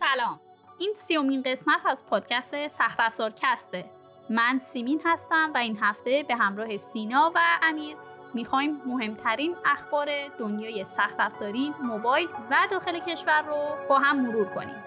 سلام. این سیومین قسمت از پادکست سخت افزار کسته من سیمین هستم و این هفته به همراه سینا و امیر می‌خوایم مهمترین اخبار دنیای سخت افزاری موبایل و داخل کشور رو با هم مرور کنیم.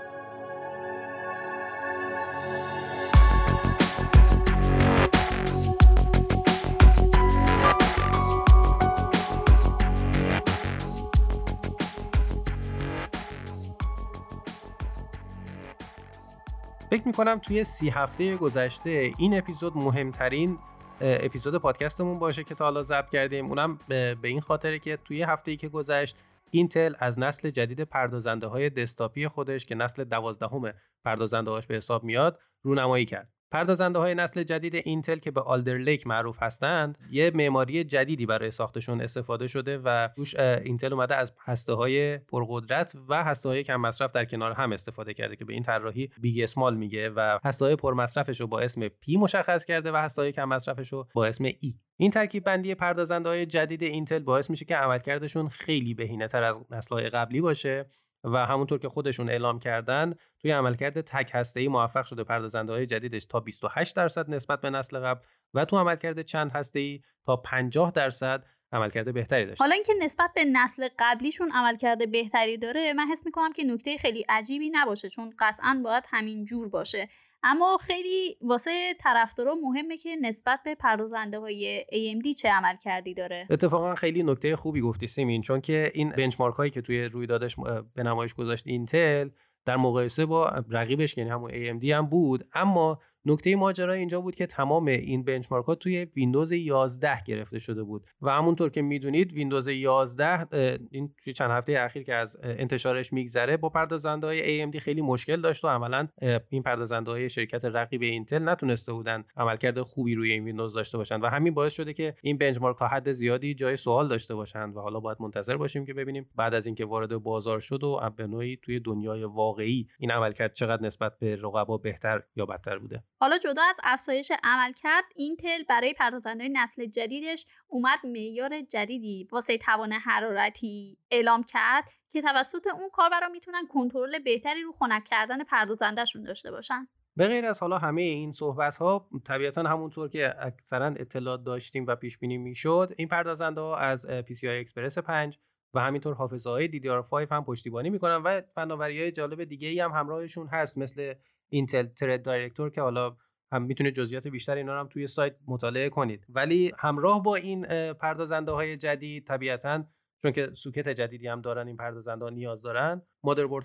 فکر می‌کنم توی سی هفته گذشته این اپیزود مهمترین اپیزود پادکستمون باشه که تا حالا ضبط کردیم. اونم به این خاطره که توی هفته ای که گذشت اینتل از نسل جدید پردازنده های desktop ی خودش که نسل دوازدهم پردازنده هاش به حساب میاد رونمایی کرد. پردازنده های نسل جدید اینتل که به Alder Lake معروف هستند یه معماری جدیدی برای ساختشون استفاده شده و توش اینتل اومده از هسته های پرقدرت و هسته های کم مصرف در کنار هم استفاده کرده که به این طراحی big small میگه و هسته های پرمصرفش رو با اسم P مشخص کرده و هسته های کم مصرفش رو با اسم E این ترکیب بندی پردازنده های جدید اینتل باعث میشه که عملکردشون خیلی بهینه تر از نسل قبلی باشه. و همونطور که خودشون اعلام کردن توی عملکرد تک هسته موفق شده پردازنده های جدیدش تا 28 درصد نسبت به نسل قبل و تو عملکرد چند هسته ای تا 50 درصد عملکرد بهتری داشت حالا اینکه نسبت به نسل قبلیشون عملکرد بهتری داره من حس می‌کنم که نکته خیلی عجیبی نباشه چون قطعا باید همین جور باشه. اما خیلی واسه طرفدارا مهمه که نسبت به پردازنده های AMD چه عمل کردی داره؟ اتفاقا خیلی نکته خوبی گفتی سیمین چون که این benchmark هایی که توی رویدادش به نمایش گذاشت اینتل در مقایسه با رقیبش یعنی همون AMD هم بود. اما نکته ماجرا اینجا بود که تمام این benchmark ها توی ویندوز 11 گرفته شده بود. و همونطور که می‌دونید ویندوز 11 این توی چند هفته اخیر که از انتشارش میگذره با پردازنده های AMD خیلی مشکل داشت و عملا این پردازنده های شرکت رقیب اینتل نتونسته بودن عملکرد خوبی روی این ویندوز داشته باشند و همین باعث شده که این benchmark ها حد زیادی جای سوال داشته باشند و حالا باید منتظر باشیم که ببینیم بعد از اینکه وارد بازار شد و به نوعی توی دنیای واقعی این عملکرد چقدر نسبت به رقبا بهتر یا بدتر بوده. حالا جدا از افزایش عملکرد اینتل برای پردازنده نسل جدیدش اومد معیار جدیدی واسه توان حرارتی اعلام کرد که توسط اون کاربرا می‌تونن کنترل بهتری رو خنک کردن پردازندهشون داشته باشن. به غیر از حالا همه این صحبت ها طبیعتا همونطور که اکثرا اطلاعات داشتیم و پیش بینی می‌شد این پردازنده ها از PCI اکسپرس 5 و همینطور حافظه های DDR5 هم پشتیبانی می‌کنن و فناوری های جالب دیگه ای هم همراهشون هست مثل اینتل Thread Director که حالا هم می‌تونید جزئیات بیشتر اینا رو هم توی سایت مطالعه کنید. ولی همراه با این پردازنده های جدید طبیعتا چون که سوکت جدیدی هم دارن این پردازنده ها نیاز دارن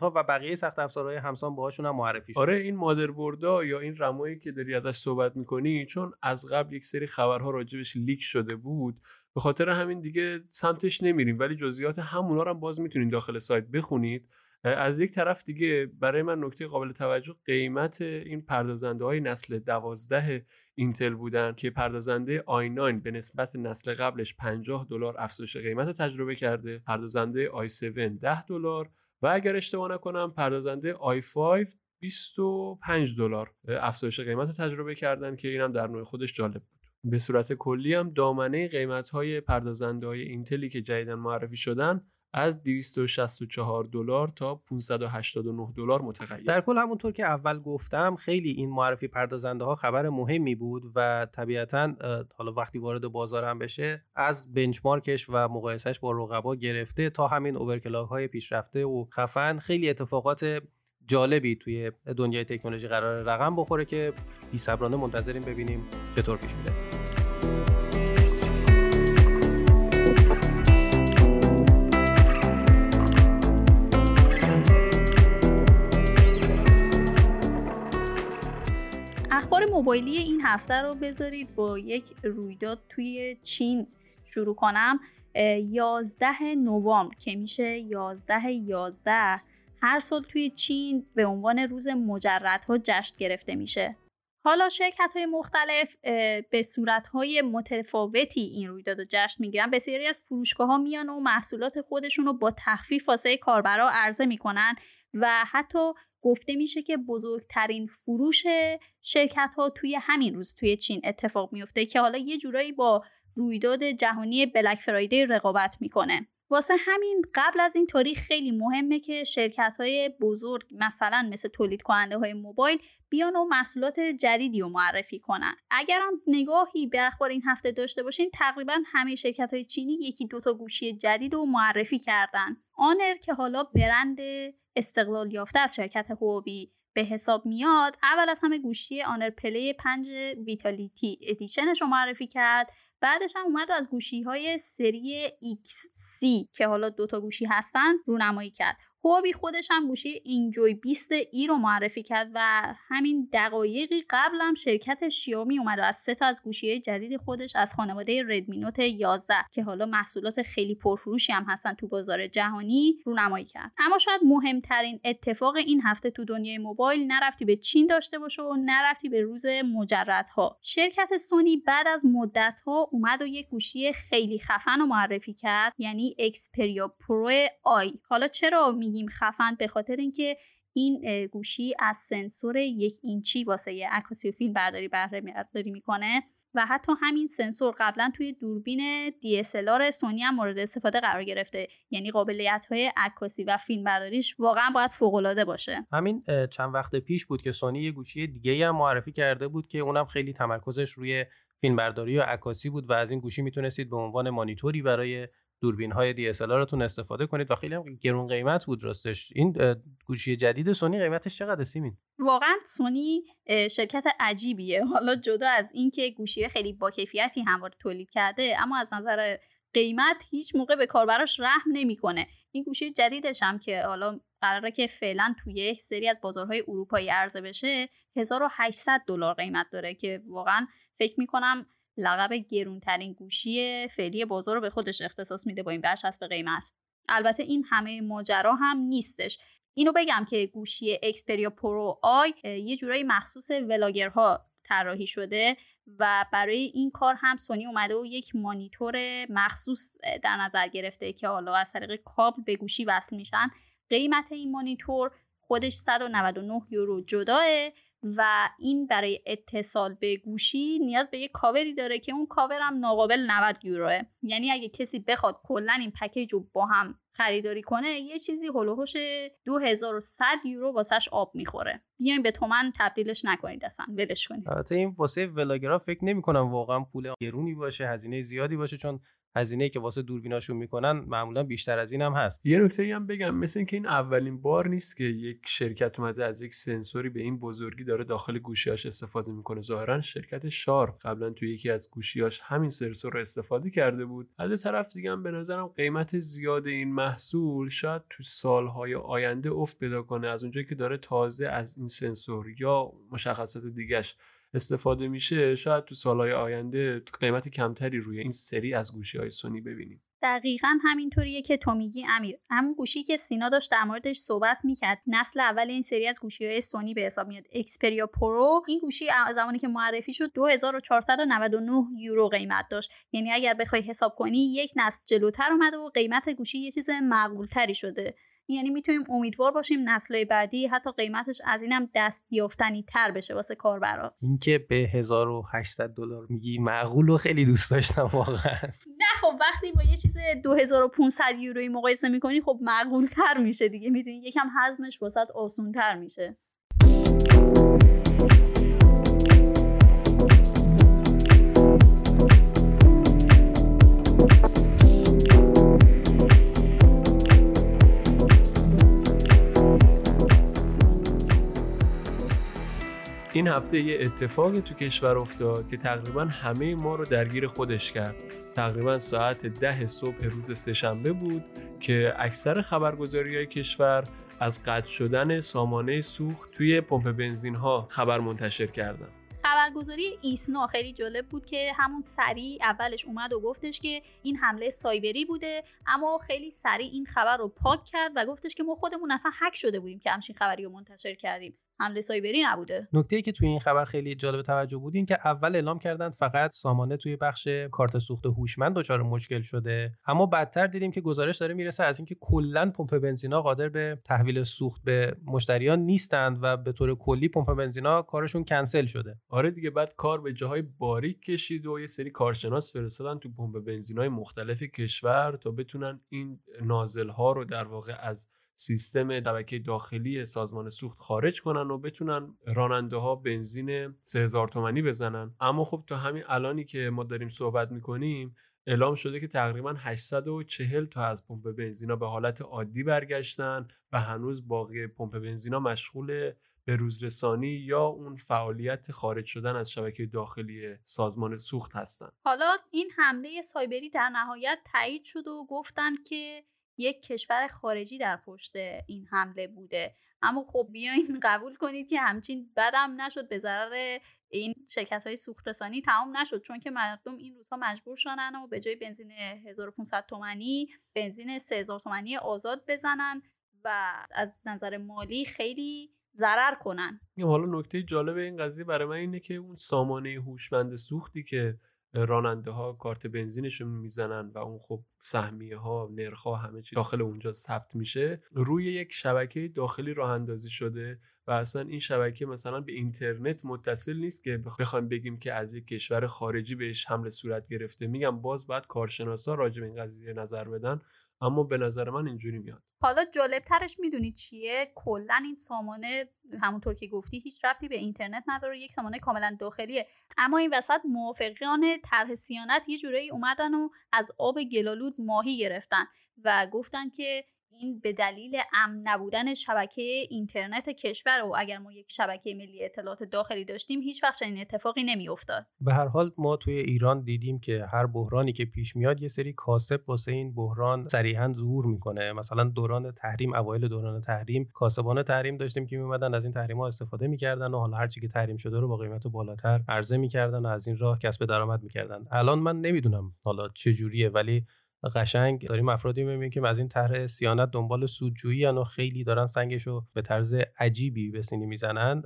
ها و بقیه سخت افزارهای همسان باهاشون هم معرفی شد آره این مادربردها یا این رمایی که داری ازش صحبت می‌کنی چون از قبل یک سری خبرها راجبش leak شده بود به خاطر همین دیگه سمتش نمیریم. ولی جزئیات همونا رو هم باز می‌تونید داخل سایت بخونید. از یک طرف دیگه برای من نکته قابل توجه قیمت این پردازنده های نسل دوازده اینتل بودن که پردازنده i9 به نسبت نسل قبلش 50 دلار افزایش قیمت رو تجربه کرده پردازنده i7 10 دلار و اگر اشتباه نکنم پردازنده i5 25 دلار افزایش قیمت رو تجربه کردن که اینم در نوع خودش جالب بود. به صورت کلی هم دامنه قیمت های پردازنده های اینتلی که جدیدن معرفی شدن از 264 دلار تا 589 دلار متغیر. در کل همونطور که اول گفتم خیلی این معرفی پردازنده ها خبر مهمی بود و طبیعتا حالا وقتی وارد بازار هم بشه از بنچمارکش و مقایسش با رقبا گرفته تا همین اوورکلاک های پیشرفته و خفن. خیلی اتفاقات جالبی توی دنیای تکنولوژی قرار رقم بخوره که بی صبرانه منتظریم ببینیم چطور پیش میره. موبایلی این هفته رو بذارید با یک رویداد توی چین شروع کنم. 11 نوامبر که میشه 11 11 هر سال توی چین به عنوان روز مجردها جشن گرفته میشه. حالا شرکت های مختلف به صورت های متفاوتی این رویداد رو جشن می‌گیرن. بسیاری از فروشگاه ها میان و محصولات خودشون رو با تخفیف واسه کاربرا عرضه می‌کنن. و حتی گفته میشه که بزرگترین فروش شرکت ها توی همین روز توی چین اتفاق میفته که حالا یه جورایی با رویداد جهانی بلک فرایدی رقابت می‌کنه. واسه همین قبل از این تاریخ خیلی مهمه که شرکت های بزرگ مثلا مثل تولید کننده های موبایل بیان و محصولات جدیدی رو معرفی کنن. اگرم نگاهی به اخبار این هفته داشته باشین تقریبا همه شرکت های چینی یکی دوتا گوشی جدید رو معرفی کردن. آنر که حالا برند استقلال یافته از شرکت هواوی به حساب میاد اول از همه گوشی Honor Play 5 Vitality Edition ش رو معرفی کرد. بعدش هم اومد و از گوشی های سری X30 که حالا دوتا گوشی هستن رونمایی کرد. هواوی خودش هم گوشی Enjoy 20e رو معرفی کرد و همین دقایقی قبل هم شرکت شیائومی اومد و از سه تا از گوشی جدید خودش از خانواده Redmi Note 11 که حالا محصولات خیلی پرفروشی هم هستن تو بازار جهانی رونمایی کرد. اما شاید مهمترین اتفاق این هفته تو دنیای موبایل نه ربطی به چین داشته باشه و نه ربطی به روز مجردها. شرکت سونی بعد از مدت ها اومد و یک گوشی خیلی خفن رو معرفی کرد یعنی Xperia Pro-I. حالا چرا میگیم خفن به خاطر اینکه این گوشی از سنسور یک اینچی واسه عکاسی و فیلم برداری بهره برداری می‌کنه و حتی همین سنسور قبلا توی دوربین DSLR سونی هم مورد استفاده قرار گرفته. یعنی قابلیت های عکاسی و فیلم برداریش واقعا باید فوق العاده باشه. همین چند وقت پیش بود که سونی یه گوشی دیگه هم معرفی کرده بود که اونم خیلی تمرکزش روی فیلمبرداری و عکاسی بود و از این گوشی می‌تونستید به عنوان مانیتوری برای دوربین های DSLR استفاده کنید و خیلی هم گرون قیمت بود راستش. این گوشی جدید سونی قیمتش چقدر سیمین؟ واقعا سونی شرکت عجیبیه. حالا جدا از اینکه گوشی خیلی با کیفیتی هموار تولید کرده اما از نظر قیمت هیچ موقع به کاربراش رحم نمی‌کنه. این گوشی جدیدش هم که حالا قراره که فعلا توی یک سری از بازارهای اروپایی عرضه بشه 1800 دلار قیمت داره که واقعا فکر می‌کنم لقب گرونترین گوشی فعلی بازار رو به خودش اختصاص میده با این برچسب قیمت. البته این همه ماجرا هم نیستش. اینو بگم که گوشی Xperia Pro-I یه جورایی مخصوص vlogger ها طراحی شده و برای این کار هم سونی اومده و یک مانیتور مخصوص در نظر گرفته که حالا از طریق کابل به گوشی وصل میشن. قیمت این مانیتور خودش 199 یورو جداه. و این برای اتصال به گوشی نیاز به یک کاوری داره که اون کاور هم ناقابل 90 یوروه. یعنی اگه کسی بخواد کلا این پکیج رو با هم خریداری کنه یه چیزی هلوهوش 2100 یورو واسش آب می‌خوره. بیاین به تومن تبدیلش نکنید اصلا ولش کنید. البته این واسه ولاگرا فکر نمی کنم واقعا پول گرونی باشه هزینه زیادی باشه چون هزینه که واسه دوربیناشون می‌کنن معمولا بیشتر از این هم هست. یه نکته هم بگم مثل اینکه این اولین بار نیست که یک شرکت اومده از یک سنسوری به این بزرگی داره داخل گوشیاش استفاده می‌کنه. ظاهرا شرکت شار قبلا توی یکی از گوشیاش همین سنسور رو استفاده کرده بود. از طرف دیگه هم به نظرم قیمت زیاد این محصول شاید تو سالهای آینده افت پیدا کنه. از اونجایی که داره تازه از این سنسور یا مشخصات دیگهش استفاده میشه شاید تو سالهای آینده قیمت کمتری روی این سری از گوشی های سونی ببینیم. دقیقا همینطوریه که تو میگی امیر. همون گوشی که سینا داشت در موردش صحبت می‌کرد نسل اول این سری از گوشی های سونی به حساب میاد. Xperia Pro این گوشی زمانی که معرفی شد 2499 یورو قیمت داشت. یعنی اگر بخوای حساب کنی یک نسل جلوتر اومده و قیمت گوشی یه چیز معقولتری شده. یعنی می‌تونیم امیدوار باشیم نسلهای بعدی حتی قیمتش از اینم دست یافتنی تر بشه واسه کاربرا. اینکه به 1800 دلار میگی معقول و خیلی دوست داشتم واقعا. نه خب وقتی با یه چیز 2500 یورویی مقایسه می‌کنی خب معقول تر میشه دیگه می‌دونی؟ یکم حزمش واسه آسون تر میشه. این هفته یه اتفاقی تو کشور افتاد که تقریبا همه ما رو درگیر خودش کرد. تقریبا ساعت ده صبح روز سهشنبه بود که اکثر خبرگزاری های کشور از قطع شدن سامانه سوخت توی پمپ بنزین ها خبر منتشر کردن خبرگزاری ایسنا خیلی جالب بود که همون سریع اولش اومد و گفتش که این حمله سایبری بوده اما خیلی سریع این خبر رو پاک کرد و گفتش که ما خودمون اصلا هک شده بودیم که همچین خبری رو منتشر کردیم. حمله سایبری نبوده. نکته ای که توی این خبر خیلی جالب توجه بود این که اول اعلام کردن فقط سامانه توی بخش کارت سوخت هوشمند دچار مشکل شده. اما بعدتر دیدیم که گزارش داره می‌رسه از اینکه کلا پمپ بنزینا قادر به تحویل سوخت به مشتریان نیستند و به طور کلی پمپ بنزینا کارشون کنسل شده. آره دیگه بعد کار به جاهای باریک کشید و یه سری کارشناس فرستادن تو پمپ بنزینای مختلف کشور تا بتونن این نازل ها رو در واقع از سیستم شبکه داخلی سازمان سوخت خارج کنن و بتونن راننده ها بنزین 3000 تومانی بزنن اما خب تا همین الانی که ما داریم صحبت می‌کنیم اعلام شده که تقریبا 840 تا از پمپ بنزینا به حالت عادی برگشتن و هنوز باقی پمپ بنزینا مشغول به روزرسانی یا اون فعالیت خارج شدن از شبکه داخلی سازمان سوخت هستند. حالا این حمله سایبری در نهایت تایید شد و گفتن که یک کشور خارجی در پشت این حمله بوده. اما خب بیاین قبول کنید که همچین بدم نشد به ضرر این شرکت های سوخت رسانی تمام نشد. چون که مردم این روزها مجبور شدن و به جای بنزین 1500 تومانی بنزین 3000 تومانی آزاد بزنن و از نظر مالی خیلی ضرر کنن. حالا نکته جالب این قضیه برای من اینه که اون سامانه هوشمند سوختی که راننده ها کارت بنزینشون می‌زنن و اون خب سهمیه ها نرخ ها همه چی داخل اونجا ثبت میشه روی یک شبکه داخلی راه اندازی شده و اصلا این شبکه مثلا به اینترنت متصل نیست که بخوایم بگیم که از یک کشور خارجی بهش حمله صورت گرفته. میگم باز بعد کارشناسا راجع به این قضیه نظر بدن. اما به نظر من اینجوری میاد. حالا جالب ترش می‌دونی چیه؟ کلا این سامانه همونطور که گفتی هیچ ربطی به اینترنت نداره یک سامانه کاملا داخلیه. اما این وسط موافقان طرح سیانت یه جورایی اومدن و از آب گلالود ماهی گرفتن و گفتن که این به دلیل امن نبودن شبکه اینترنت کشور و اگر ما یک شبکه ملی اطلاعات داخلی داشتیم هیچ وقت چنین اتفاقی نمیافتاد. به هر حال ما توی ایران دیدیم که هر بحرانی که پیش میاد یه سری کاسب واسه این بحران صریحا ظهور می‌کنه. مثلا دوران تحریم اوایل دوران تحریم کاسبان تحریم داشتیم که میومدن از این تحریم ها استفاده می‌کردن و حالا هرچی که تحریم شده رو با قیمت بالاتر عرضه می‌کردن و از این راه کسب درآمد می‌کردن. الان من نمی‌دونم حالا چه جوریه ولی قشنگ. داریم افرادی می‌بینیم که از این طرح سیانت دنبال سودجویی و خیلی دارن سنگش رو به طرز عجیبی به سینی می‌زنن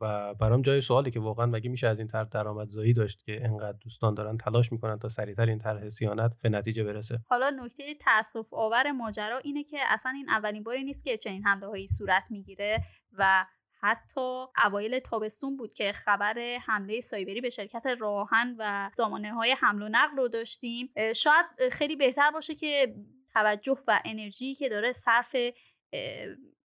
و برام جای سوالی که واقعا مگه میشه از این طرح درآمدزایی داشت که انقدر دوستان دارن تلاش می‌کنن تا سریعتر این طرح سیانت به نتیجه برسه؟ حالا نکته تاسف آور ماجرا اینه که اصلا این اولین باری نیست که چنین حمله هایی صورت می‌گیره و حتی اوایل تابستون بود که خبر حمله سایبری به شرکت راهن و زمانه های حمل و نقل رو داشتیم. شاید خیلی بهتر باشه که توجه و انرژی که داره صرف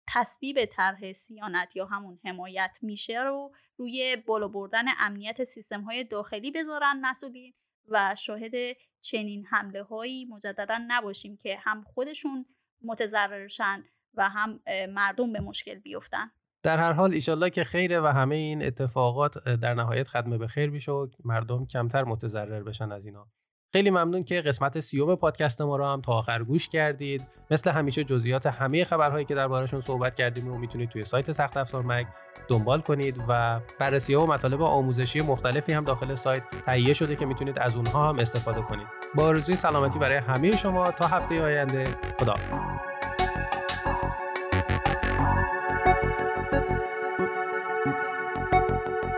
تصویب طرح سیانت یا همون حمایت میشه رو روی بالا بردن امنیت سیستم های داخلی بذارن مسئولین و شاهد چنین حمله هایی مجددا نباشیم که هم خودشون متضررشن و هم مردم به مشکل بیفتن. در هر حال ایشالله که خیره و همه این اتفاقات در نهایت ختم به خیر بشه و مردم کمتر متضرر بشن از اینا. خیلی ممنون که قسمت سیوم پادکست ما رو هم تا آخر گوش کردید. مثل همیشه جزئیات همه خبرهایی که دربارهشون صحبت کردیم رو می‌تونید توی سایت سخت افزار مگ دنبال کنید و بررسی و مطالب آموزشی مختلفی هم داخل سایت تهیه شده که می‌تونید از اونها هم استفاده کنید. با آرزوی سلامتی برای همه شما تا هفته آینده. خدا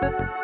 you